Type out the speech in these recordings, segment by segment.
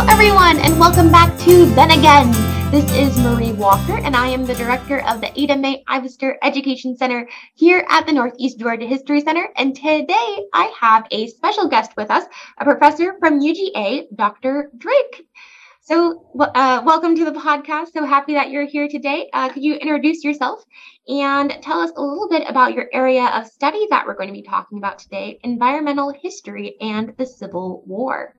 Hello, everyone, and welcome back to Then Again. This is Marie Walker, and I am the director of the Ada Mae Ivester Education Center here at the Northeast Georgia History Center. And today I have a special guest with us, a professor from UGA, Dr. Drake. So, uh, welcome to the podcast. So happy that you're here today. Uh, could you introduce yourself and tell us a little bit about your area of study that we're going to be talking about today environmental history and the Civil War?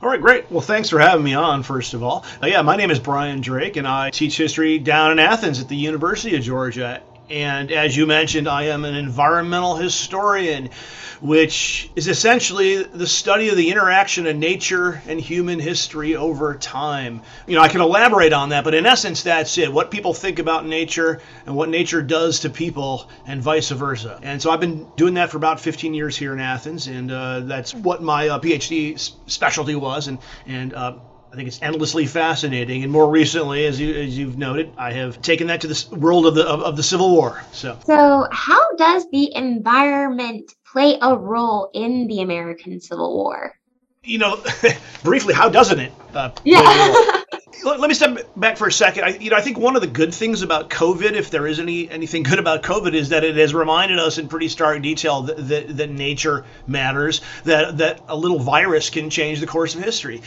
All right, great. Well, thanks for having me on, first of all. Uh, yeah, my name is Brian Drake, and I teach history down in Athens at the University of Georgia. And as you mentioned, I am an environmental historian which is essentially the study of the interaction of nature and human history over time. You know, I can elaborate on that, but in essence, that's it. What people think about nature and what nature does to people, and vice versa. And so I've been doing that for about 15 years here in Athens, and uh, that's what my uh, PhD specialty was. And and uh, I think it's endlessly fascinating. And more recently, as you as you've noted, I have taken that to the world of the of, of the Civil War. So, so how does the environment play a role in the American Civil War? You know, briefly, how doesn't it? Uh, yeah. let, let me step back for a second. I, you know, I think one of the good things about COVID, if there is any anything good about COVID, is that it has reminded us in pretty stark detail that, that, that nature matters, that that a little virus can change the course of history.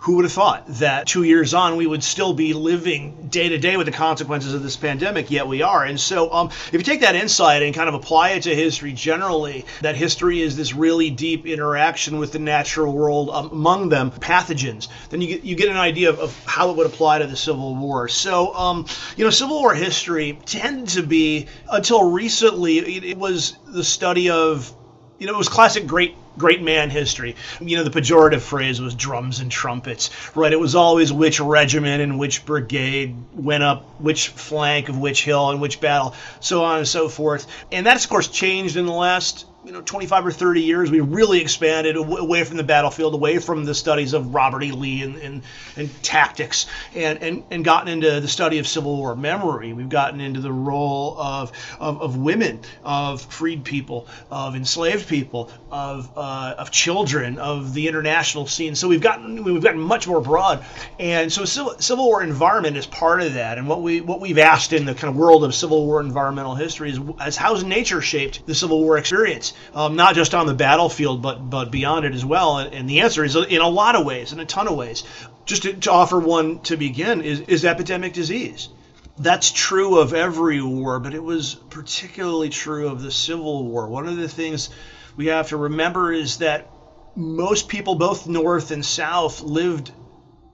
Who would have thought that two years on we would still be living day to day with the consequences of this pandemic? Yet we are. And so, um, if you take that insight and kind of apply it to history generally, that history is this really deep interaction with the natural world, um, among them pathogens, then you get you get an idea of, of how would apply to the Civil War. So, um, you know, Civil War history tended to be, until recently, it was the study of, you know, it was classic great great man history. You know, the pejorative phrase was drums and trumpets, right? It was always which regiment and which brigade went up which flank of which hill and which battle, so on and so forth. And that's, of course, changed in the last you know 25 or 30 years we really expanded away from the battlefield away from the studies of robert e lee and, and, and tactics and, and, and gotten into the study of civil war memory we've gotten into the role of, of, of women of freed people of enslaved people of, uh, of children of the international scene so we've gotten we've gotten much more broad and so civil, war environment is part of that and what we what we've asked in the kind of world of civil war environmental history is, is how's nature shaped the civil war experience um, not just on the battlefield, but but beyond it as well. And, and, the answer is in a lot of ways, in a ton of ways. Just to, to offer one to begin is, is epidemic disease. That's true of every war, but it was particularly true of the Civil War. One of the things we have to remember is that most people, both North and South, lived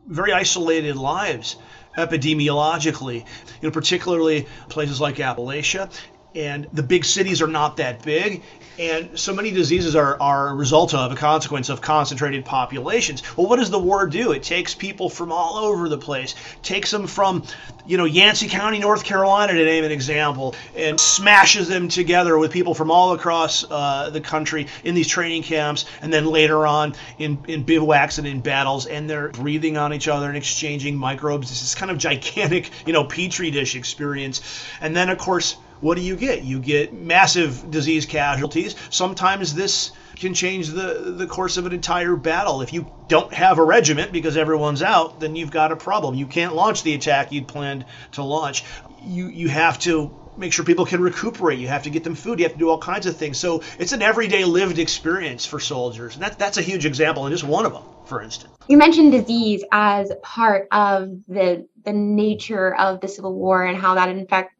very isolated lives epidemiologically, you know, particularly places like Appalachia and the big cities are not that big and so many diseases are, are a result of a consequence of concentrated populations. Well what does the war do? It takes people from all over the place takes them from you know yancey county north carolina to name an example and smashes them together with people from all across uh, the country in these training camps and then later on in, in bivouacs and in battles and they're breathing on each other and exchanging microbes. This is kind of gigantic you know petri dish experience. And then of course what do you get? You get massive disease casualties. Sometimes this can change the, the course of an entire battle. If you don't have a regiment because everyone's out, then you've got a problem. You can't launch the attack you'd planned to launch. You, you have to make sure people can recuperate. You have to get them food. You have to do all kinds of things. So it's an everyday lived experience for soldiers. And that, that's a huge example, and just one of them, for instance. You mentioned disease as part of the the nature of the Civil War and how that infects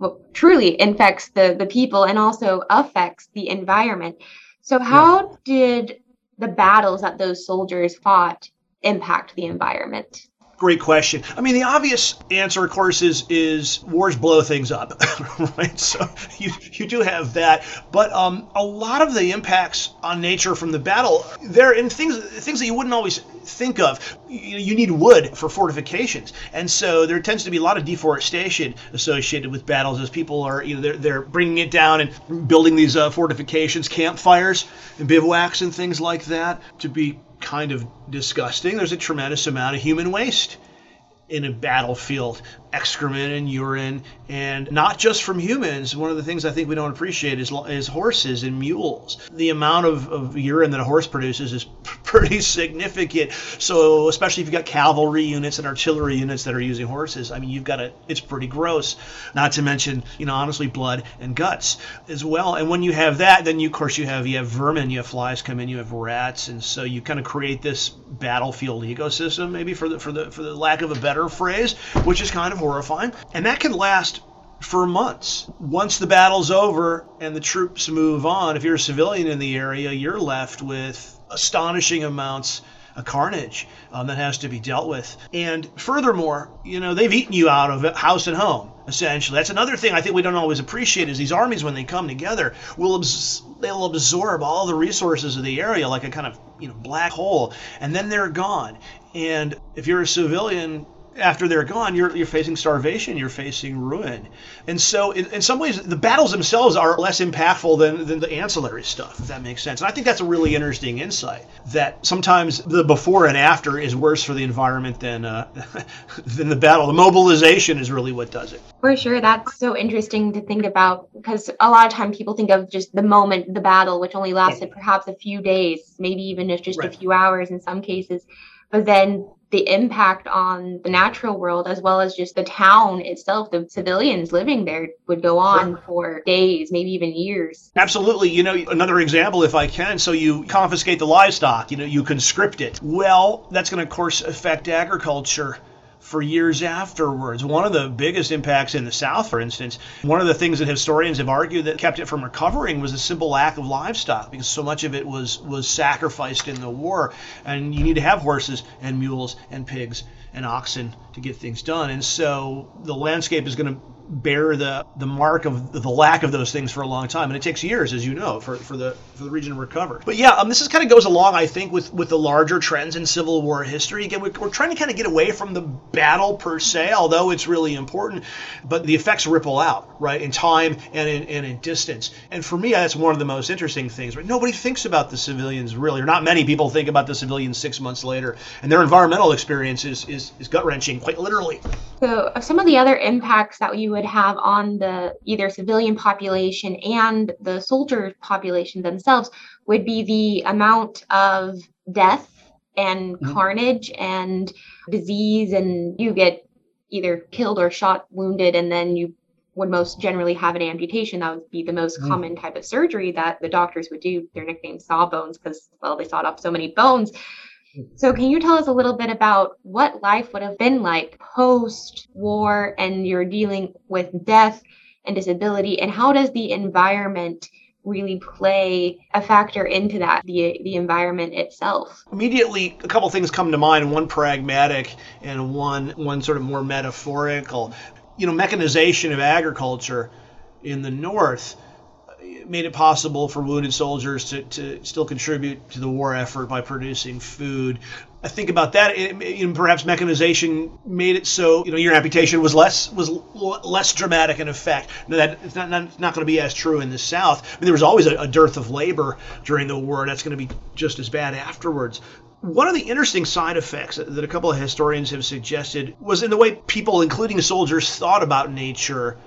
well, truly infects the, the people and also affects the environment. So, how yeah. did the battles that those soldiers fought impact the environment? Great question. I mean, the obvious answer, of course, is is wars blow things up, right? So you you do have that, but um, a lot of the impacts on nature from the battle, they're in things things that you wouldn't always think of. You, you need wood for fortifications, and so there tends to be a lot of deforestation associated with battles as people are you know they're they're bringing it down and building these uh, fortifications, campfires, and bivouacs and things like that to be kind of disgusting. There's a tremendous amount of human waste in a battlefield. Excrement and urine, and not just from humans. One of the things I think we don't appreciate is, is horses and mules. The amount of, of urine that a horse produces is pretty significant. So, especially if you've got cavalry units and artillery units that are using horses, I mean, you've got a, it's pretty gross. Not to mention, you know, honestly, blood and guts as well. And when you have that, then you, of course, you have you have vermin, you have flies come in, you have rats, and so you kind of create this battlefield ecosystem, maybe for the for the for the lack of a better phrase, which is kind of horrifying. And that can last for months. Once the battle's over and the troops move on, if you're a civilian in the area, you're left with astonishing amounts of carnage um, that has to be dealt with. And furthermore, you know, they've eaten you out of house and home, essentially. That's another thing I think we don't always appreciate is these armies, when they come together, will abs- they'll absorb all the resources of the area like a kind of, you know, black hole, and then they're gone. And if you're a civilian, after they're gone, you're, you're facing starvation, you're facing ruin. And so, in, in some ways, the battles themselves are less impactful than, than the ancillary stuff, if that makes sense. And I think that's a really interesting insight that sometimes the before and after is worse for the environment than, uh, than the battle. The mobilization is really what does it. For sure. That's so interesting to think about because a lot of time people think of just the moment, the battle, which only lasted perhaps a few days, maybe even just right. a few hours in some cases. But then the impact on the natural world as well as just the town itself the civilians living there would go on sure. for days maybe even years. Absolutely. You know another example if i can so you confiscate the livestock you know you conscript it. Well that's going to of course affect agriculture for years afterwards. One of the biggest impacts in the South, for instance, one of the things that historians have argued that kept it from recovering was the simple lack of livestock because so much of it was was sacrificed in the war. And you need to have horses and mules and pigs and oxen to get things done. And so the landscape is going to bear the the mark of the lack of those things for a long time, and it takes years, as you know, for, for the for the region to recover. But yeah, um, this is kind of goes along, I think, with with the larger trends in Civil War history. Again, we're, we're trying to kind of get away from the battle per se, although it's really important, but the effects ripple out, right, in time and in and in distance. And for me, that's one of the most interesting things. Right, nobody thinks about the civilians really, or not many people think about the civilians six months later, and their environmental experience is is, is gut wrenching, quite literally. So, some of the other impacts that you would have on the either civilian population and the soldier population themselves would be the amount of death and mm-hmm. carnage and disease and you get either killed or shot wounded and then you would most generally have an amputation that would be the most mm-hmm. common type of surgery that the doctors would do their nickname sawbones because well they sawed off so many bones so, can you tell us a little bit about what life would have been like post war and you're dealing with death and disability, and how does the environment really play a factor into that the the environment itself? Immediately a couple things come to mind. One pragmatic and one one sort of more metaphorical. You know mechanization of agriculture in the north made it possible for wounded soldiers to, to still contribute to the war effort by producing food. I think about that. It, perhaps mechanization made it so you know your amputation was less was less dramatic in effect. That it's not not, not going to be as true in the South. I mean, there was always a, a dearth of labor during the war. That's going to be just as bad afterwards. One of the interesting side effects that a couple of historians have suggested was in the way people, including soldiers, thought about nature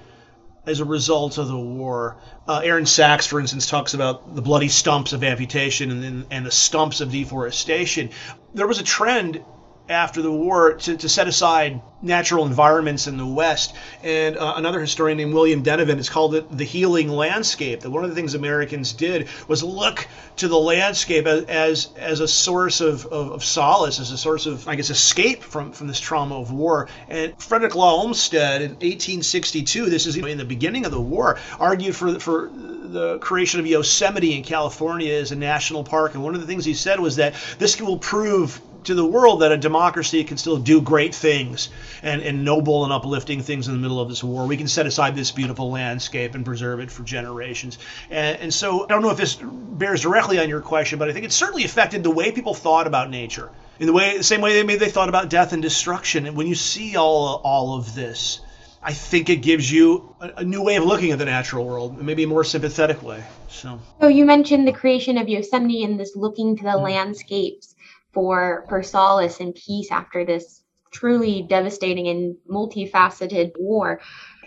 as a result of the war. Uh, Aaron Sachs, for instance, talks about the bloody stumps of amputation and, and the stumps of deforestation. There was a trend after the war to, to set aside natural environments in the West. And uh, another historian named William Denovan has called it the healing landscape. That one of the things Americans did was look to the landscape as as, as a source of, of, of, solace, as a source of, I guess, escape from, from this trauma of war. And Frederick Law Olmsted in 1862, this is in the beginning of the war, argued for for the creation of Yosemite in California as a national park. And one of the things he said was that this will prove to the world that a democracy can still do great things and, and noble and uplifting things in the middle of this war. We can set aside this beautiful landscape and preserve it for generations. And, and so I don't know if this bears directly on your question, but I think it certainly affected the way people thought about nature. In the way, the same way they maybe they thought about death and destruction. And when you see all all of this, I think it gives you a, a, new way of looking at the natural world, maybe a more sympathetic way. So. So you mentioned the creation of Yosemite and this looking to the mm-hmm. landscapes for for solace and peace after this truly devastating and multifaceted war.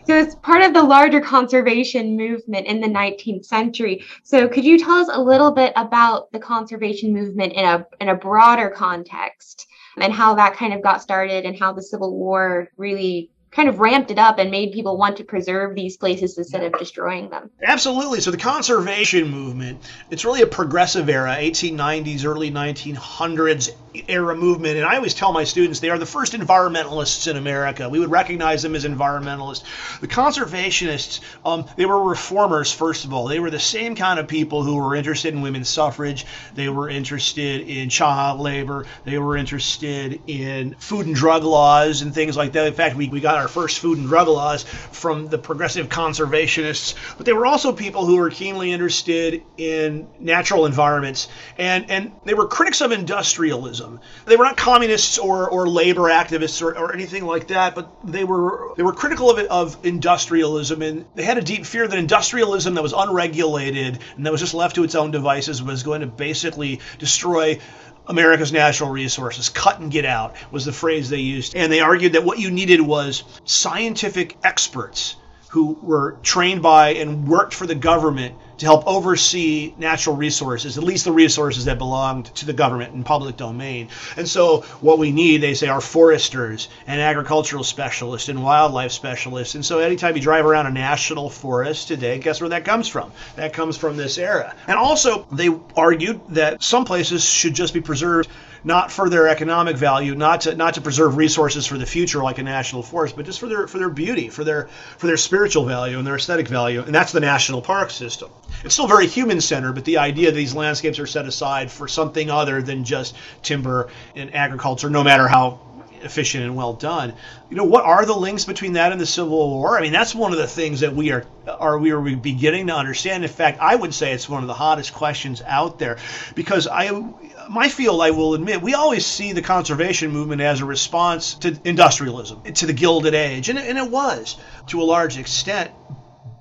So it's part of the larger conservation movement in the 19th century. So could you tell us a little bit about the conservation movement in a in a broader context and how that kind of got started and how the Civil War really kind of ramped it up and made people want to preserve these places instead of destroying them. Absolutely. So the conservation movement, it's really a progressive era, 1890s, early 1900s era movement. And I always tell my students they are the first environmentalists in America. We would recognize them as environmentalists. The conservationists, um, they were reformers, first of all. They were the same kind of people who were interested in women's suffrage. They were interested in child labor. They were interested in food and drug laws and things like that. In fact, we, we got our our first food and drug laws from the progressive conservationists, but they were also people who were keenly interested in natural environments and, and they were critics of industrialism. They were not communists or, or labor activists or, or anything like that, but they were they were critical of, it, of industrialism and they had a deep fear that industrialism that was unregulated and that was just left to its own devices was going to basically destroy America's natural resources. Cut and get out was the phrase they used. And they argued that what you needed was scientific experts who were trained by and worked for the government to help oversee natural resources, at least the resources that belonged to the government and public domain. And so, what we need, they say, are foresters and agricultural specialists and wildlife specialists. And so, anytime you drive around a national forest today, guess where that comes from? That comes from this era. And also, they argued that some places should just be preserved not for their economic value, not to not to preserve resources for the future like a national forest, but just for their for their beauty, for their for their spiritual value and their aesthetic value, and that's the national park system. It's still very human centered, but the idea that these landscapes are set aside for something other than just timber and agriculture, no matter how efficient and well done. You know, what are the links between that and the Civil War? I mean, that's one of the things that we are are we are beginning to understand. In fact, I would say it's one of the hottest questions out there because I my field, I will admit, we always see the conservation movement as a response to industrialism, to the Gilded Age, and, and it was to a large extent.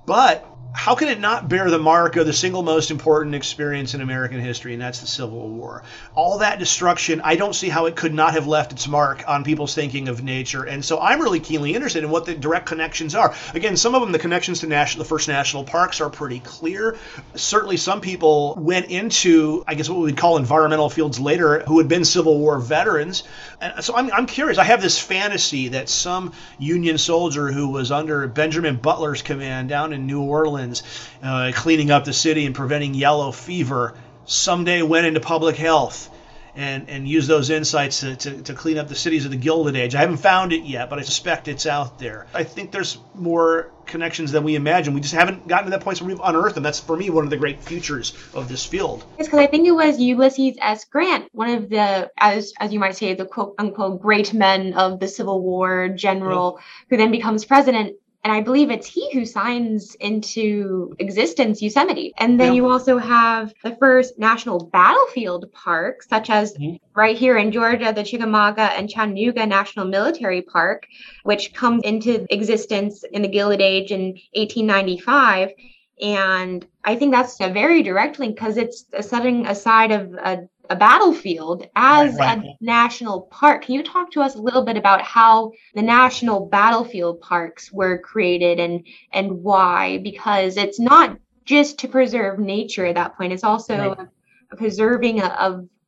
But how can it not bear the mark of the single most important experience in American history, and that's the Civil War? All that destruction, I don't see how it could not have left its mark on people's thinking of nature. And so I'm really keenly interested in what the direct connections are. Again, some of them, the connections to national, the first national parks are pretty clear. Certainly, some people went into, I guess, what we would call environmental fields later who had been Civil War veterans. And so I'm, I'm curious. I have this fantasy that some Union soldier who was under Benjamin Butler's command down in New Orleans uh, cleaning up the city and preventing yellow fever, someday went into public health and, and used those insights to, to, to, clean up the cities of the Gilded Age. I haven't found it yet, but I suspect it's out there. I think there's more connections than we imagine. We just haven't gotten to that point where we've unearthed them. That's for me one of the great futures of this field. Yes, because I think it was Ulysses S. Grant, one of the, as as you might say, the quote unquote great men of the Civil War, general, yeah. who then becomes president and I believe it's he who signs into existence Yosemite. And then you also have the first national battlefield park, such as mm-hmm. right here in Georgia, the Chickamauga and Chattanooga National Military Park, which comes into existence in the Gilded Age in 1895. And I think that's a very direct link because it's setting aside of a a battlefield as right, right. a national park. Can you talk to us a little bit about how the national battlefield parks were created and and why? Because it's not just to preserve nature at that point; it's also right. a, a preserving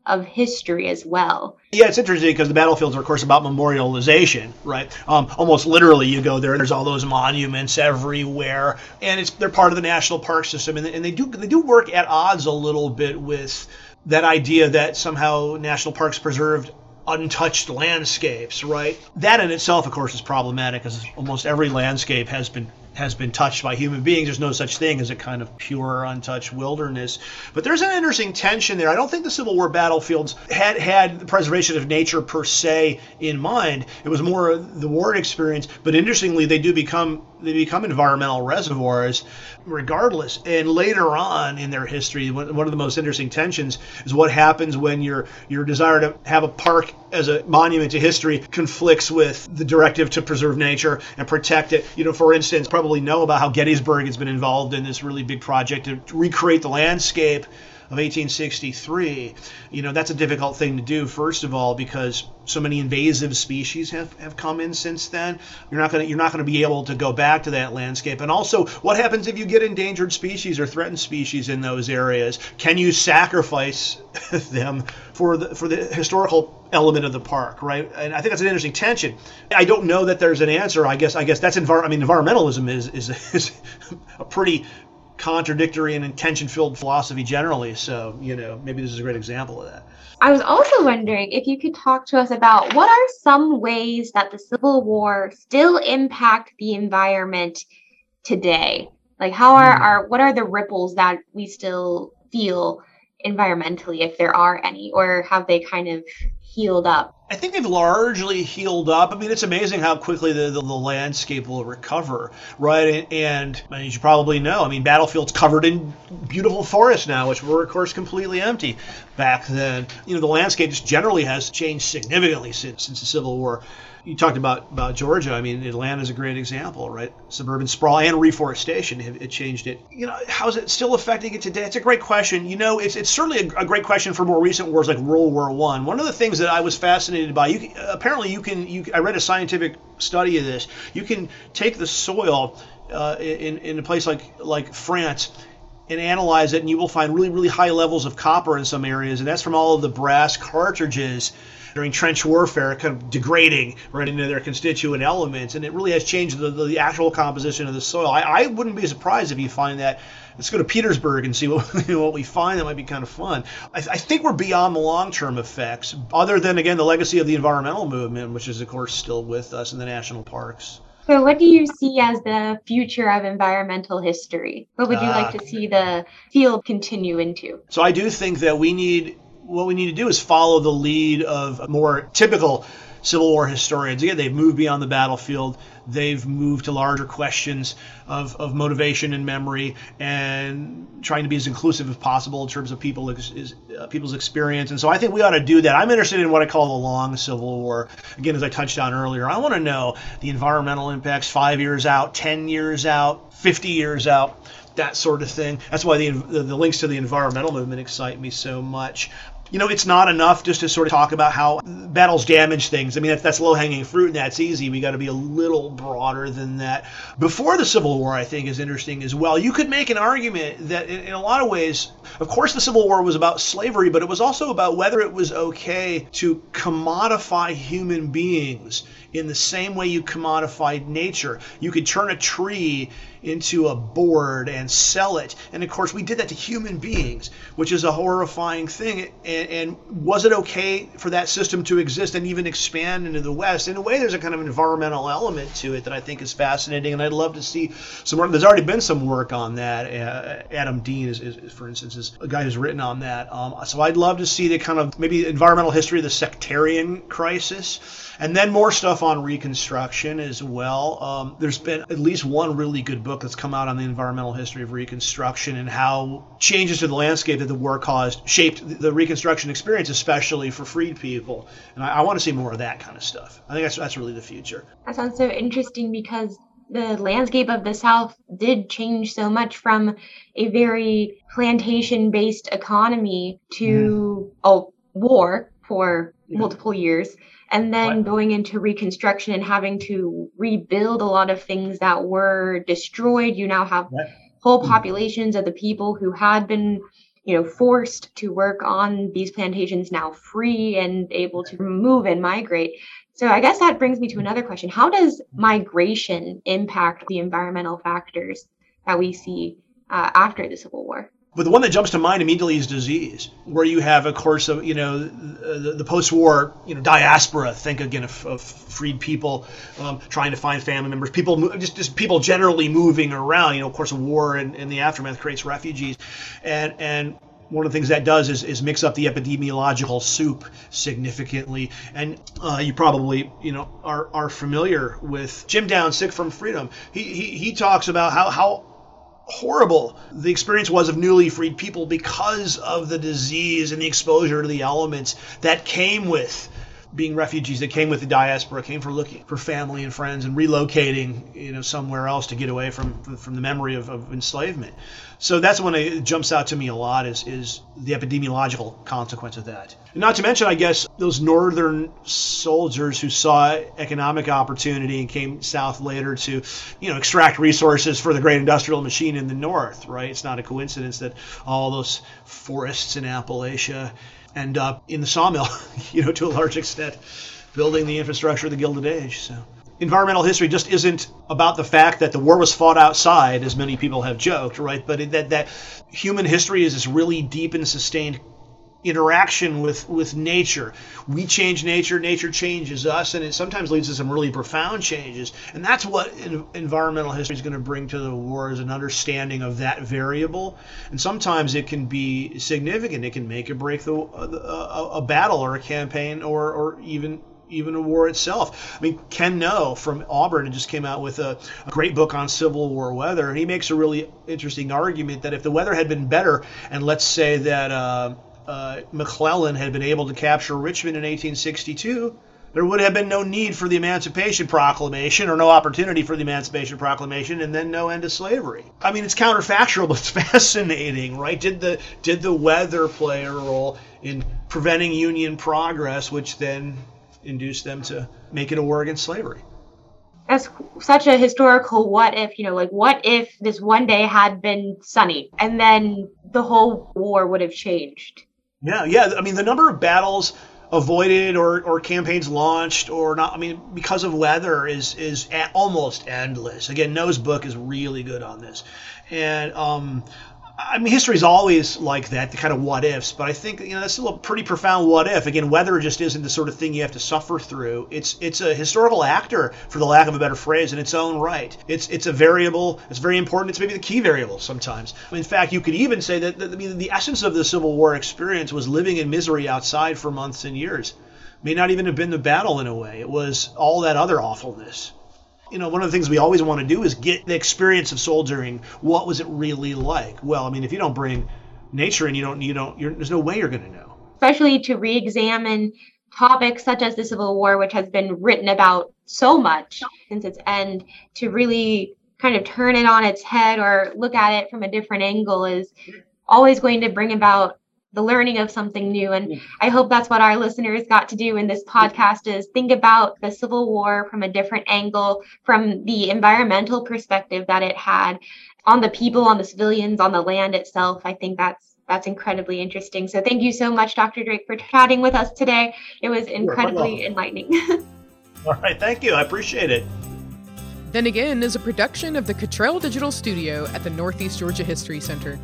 of history as well. Yeah, it's interesting because the battlefields are, of course, about memorialization, right? Um, almost literally, you go there and there's all those monuments everywhere, and it's they're part of the national park system, and, and they do they do work at odds a little bit with that idea that somehow national parks preserved untouched landscapes, right? That in itself, of course, is problematic, as almost every landscape has been has been touched by human beings. There's no such thing as a kind of pure, untouched wilderness. But there's an interesting tension there. I don't think the Civil War battlefields had had the preservation of nature per se in mind. It was more the war experience. But interestingly, they do become they become environmental reservoirs regardless. And later on in their history, one of the most interesting tensions is what happens when your your desire to have a park as a monument to history conflicts with the directive to preserve nature and protect it. You know, for instance, probably know about how Gettysburg has been involved in this really big project to recreate the landscape of 1863, you know, that's a difficult thing to do, first of all, because so many invasive species have, have come in since then. You're not gonna you're not gonna be able to go back to that landscape. And also, what happens if you get endangered species or threatened species in those areas? Can you sacrifice them for the for the historical element of the park, right? And I think that's an interesting tension. I don't know that there's an answer. I guess I guess that's envir- I mean, environmentalism is is, is a pretty contradictory and intention-filled philosophy generally. So you know, maybe this is a great example of that. I was also wondering if you could talk to us about what are some ways that the Civil War still impact the environment today? Like how are, mm. are what are the ripples that we still feel environmentally if there are any or have they kind of healed up? I think they've largely healed up. I mean, it's amazing how quickly the, the, the landscape will recover, right? And, and, as you probably know, I mean, Battlefield's covered in beautiful forests now, which were, of course, completely empty back then. You know, the landscape just generally has changed significantly since, since the Civil War you talked about about Georgia. I mean, Atlanta is a great example, right? Suburban sprawl and reforestation have it changed it. You know, how's it still affecting it today? It's a great question. You know, it's it's certainly a, a great question for more recent wars like World War One. One of the things that I was fascinated by, you apparently you can you I read a scientific study of this. You can take the soil uh, in in a place like like France and analyze it, and you will find really, really high levels of copper in some areas, and that's from all of the brass cartridges during trench warfare, kind of degrading right into their constituent elements, and it really has changed the, the actual composition of the soil. I, I wouldn't be surprised if you find that. Let's go to Petersburg and see what, what we find. That might be kind of fun. I, I think we're beyond the long-term effects, other than again the legacy of the environmental movement, which is of course still with us in the national parks. So, what do you see as the future of environmental history? What would you uh, like to see the field continue into? So, I do think that we need what we need to do is follow the lead of more typical Civil War historians. Again, they've moved beyond the battlefield. They've moved to larger questions of, of motivation and memory and trying to be as inclusive as possible in terms of people is, uh, people's experience. And so I think we ought to do that. I'm interested in what I call the long Civil War. Again, as I touched on earlier, I want to know the environmental impacts five years out, 10 years out, 50 years out that sort of thing. That's why the, the links to the environmental movement excite me so much you know, it's not enough just to sort of talk about how battles damage things. I mean, if that's low hanging fruit and that's easy, we got to be a little broader than that. Before the Civil War, I think, is interesting as well. You could make an argument that, in, in a lot of ways, of course, the Civil War was about slavery, but it was also about whether it was okay to commodify human beings in the same way you commodified nature. You could turn a tree into a board and sell it. And of course, we did that to human beings, which is a horrifying thing. And, and, was it okay for that system to exist and even expand into the West? In a way, there's a kind of environmental element to it that I think is fascinating. And I'd love to see some work. There's already been some work on that. Uh, Adam Dean, is, is, for instance, is a guy who's written on that. Um, so I'd love to see the kind of maybe environmental history of the sectarian crisis and then more stuff on Reconstruction as well. Um, there's been at least one really good book that's come out on the environmental history of Reconstruction and how changes to the landscape that the war caused shaped the Reconstruction experience, especially for freed people. And I, I want to see more of that kind of stuff. I think that's that's really the future. That sounds so interesting because the landscape of the South did change so much from a very plantation based economy to mm. a war for yeah. multiple years and then going into reconstruction and having to rebuild a lot of things that were destroyed. You now have whole hmm. populations of the people who had been you know forced to work on these plantations now free and able to move and migrate. So i guess that brings me to another question. How does migration impact the environmental factors that we see uh, after the civil war but the one that jumps to mind immediately is disease, where you have, of course, of you know the, the post-war you know diaspora. Think again of, of freed people um, trying to find family members, people just just people generally moving around. You know, of course, war and, and the aftermath creates refugees, and and one of the things that does is, is mix up the epidemiological soup significantly. And uh, you probably, you know, are, are familiar with Jim Downs, Sick from Freedom. He, he, he talks about how, how horrible the experience was of newly freed people because of the disease and the exposure to the elements that came with being refugees that came with the diaspora, came for looking for family and friends and relocating, you know, somewhere else to get away from from the memory of, of enslavement. So that's when it jumps out to me a lot is is the epidemiological consequence of that. And not to mention, I guess those northern soldiers who saw economic opportunity and came south later to, you know, extract resources for the great industrial machine in the north. Right? It's not a coincidence that all those forests in Appalachia end up in the sawmill, you know, to a large extent, building the infrastructure of the Gilded Age. So environmental history just isn't about the fact that the war was fought outside, as many people have joked, right? But that that human history is this really deep and sustained interaction with with nature. We change nature, nature changes us, and it sometimes leads to some really profound changes. And that's what environmental history is going to bring to the war is an understanding of that variable. And sometimes it can be significant. It can make or break the, a, a battle or a campaign or or even even a war itself. I mean, Ken Noe from Auburn just came out with a, a, great book on Civil War weather, and he makes a really interesting argument that if the weather had been better, and let's say that uh, uh, McClellan had been able to capture Richmond in 1862, there would have been no need for the Emancipation Proclamation or no opportunity for the Emancipation Proclamation and then no end to slavery. I mean, it's counterfactual, but it's fascinating, right? Did the did the weather play a role in preventing Union progress, which then induced them to make it a war against slavery? That's such a historical what if, you know, like what if this one day had been sunny and then the whole war would have changed? Yeah, yeah. I mean, the number of battles avoided or, or campaigns launched or not, I mean, because of weather is is almost endless. Again, Noe's book is really good on this. And um, I mean, history is always like that, the kind of what ifs, but I think you know that's still a pretty profound what if. Again, weather just isn't the sort of thing you have to suffer through. It's it's a historical actor, for the lack of a better phrase, in its own right. It's it's a variable. It's very important. It's maybe the key variable sometimes. In fact, you could even say that, that I mean, the essence of the Civil War experience was living in misery outside for months and years. May not even have been the battle in a way. It was all that other awfulness you know, one of the things we always want to do is get the experience of soldiering. What was it really like? Well, I mean, if you don't bring nature and you don't, you don't, there's no way you're going to know. Especially to re-examine topics such as the Civil War, which has been written about so much since its end, to really kind of turn it on its head or look at it from a different angle is always going to bring about the learning of something new. And mm. i hope that's what our listeners got to do in this podcast is think about the civil war from a different angle from the environmental perspective that it had on the people on the civilians on the land itself. I think that's that's incredibly interesting. So thank you so much dr drake for chatting with us today. It was incredibly enlightening. All right. Thank you. I appreciate it then again is a production of the Cottrell Digital Studio at the Northeast Georgia History Center.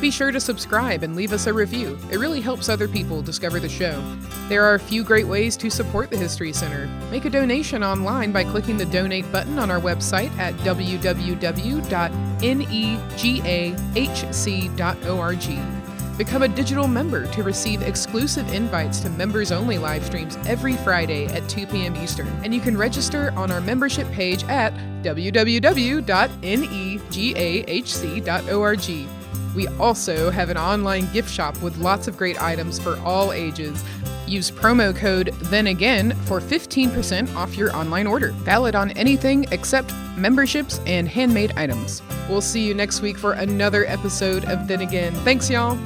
Be sure to subscribe and leave us a review. It really helps other people discover the show. There are a few great ways to support the History Center. Make a donation online by clicking the donate button on our website at www.negahc.org. Become a digital member to receive exclusive invites to members only live streams every Friday at 2 p.m. Eastern. And you can register on our membership page at www.negahc.org. We also have an online gift shop with lots of great items for all ages. Use promo code Then Again for 15% off your online order. Valid on anything except memberships and handmade items. We'll see you next week for another episode of Then Again. Thanks, y'all.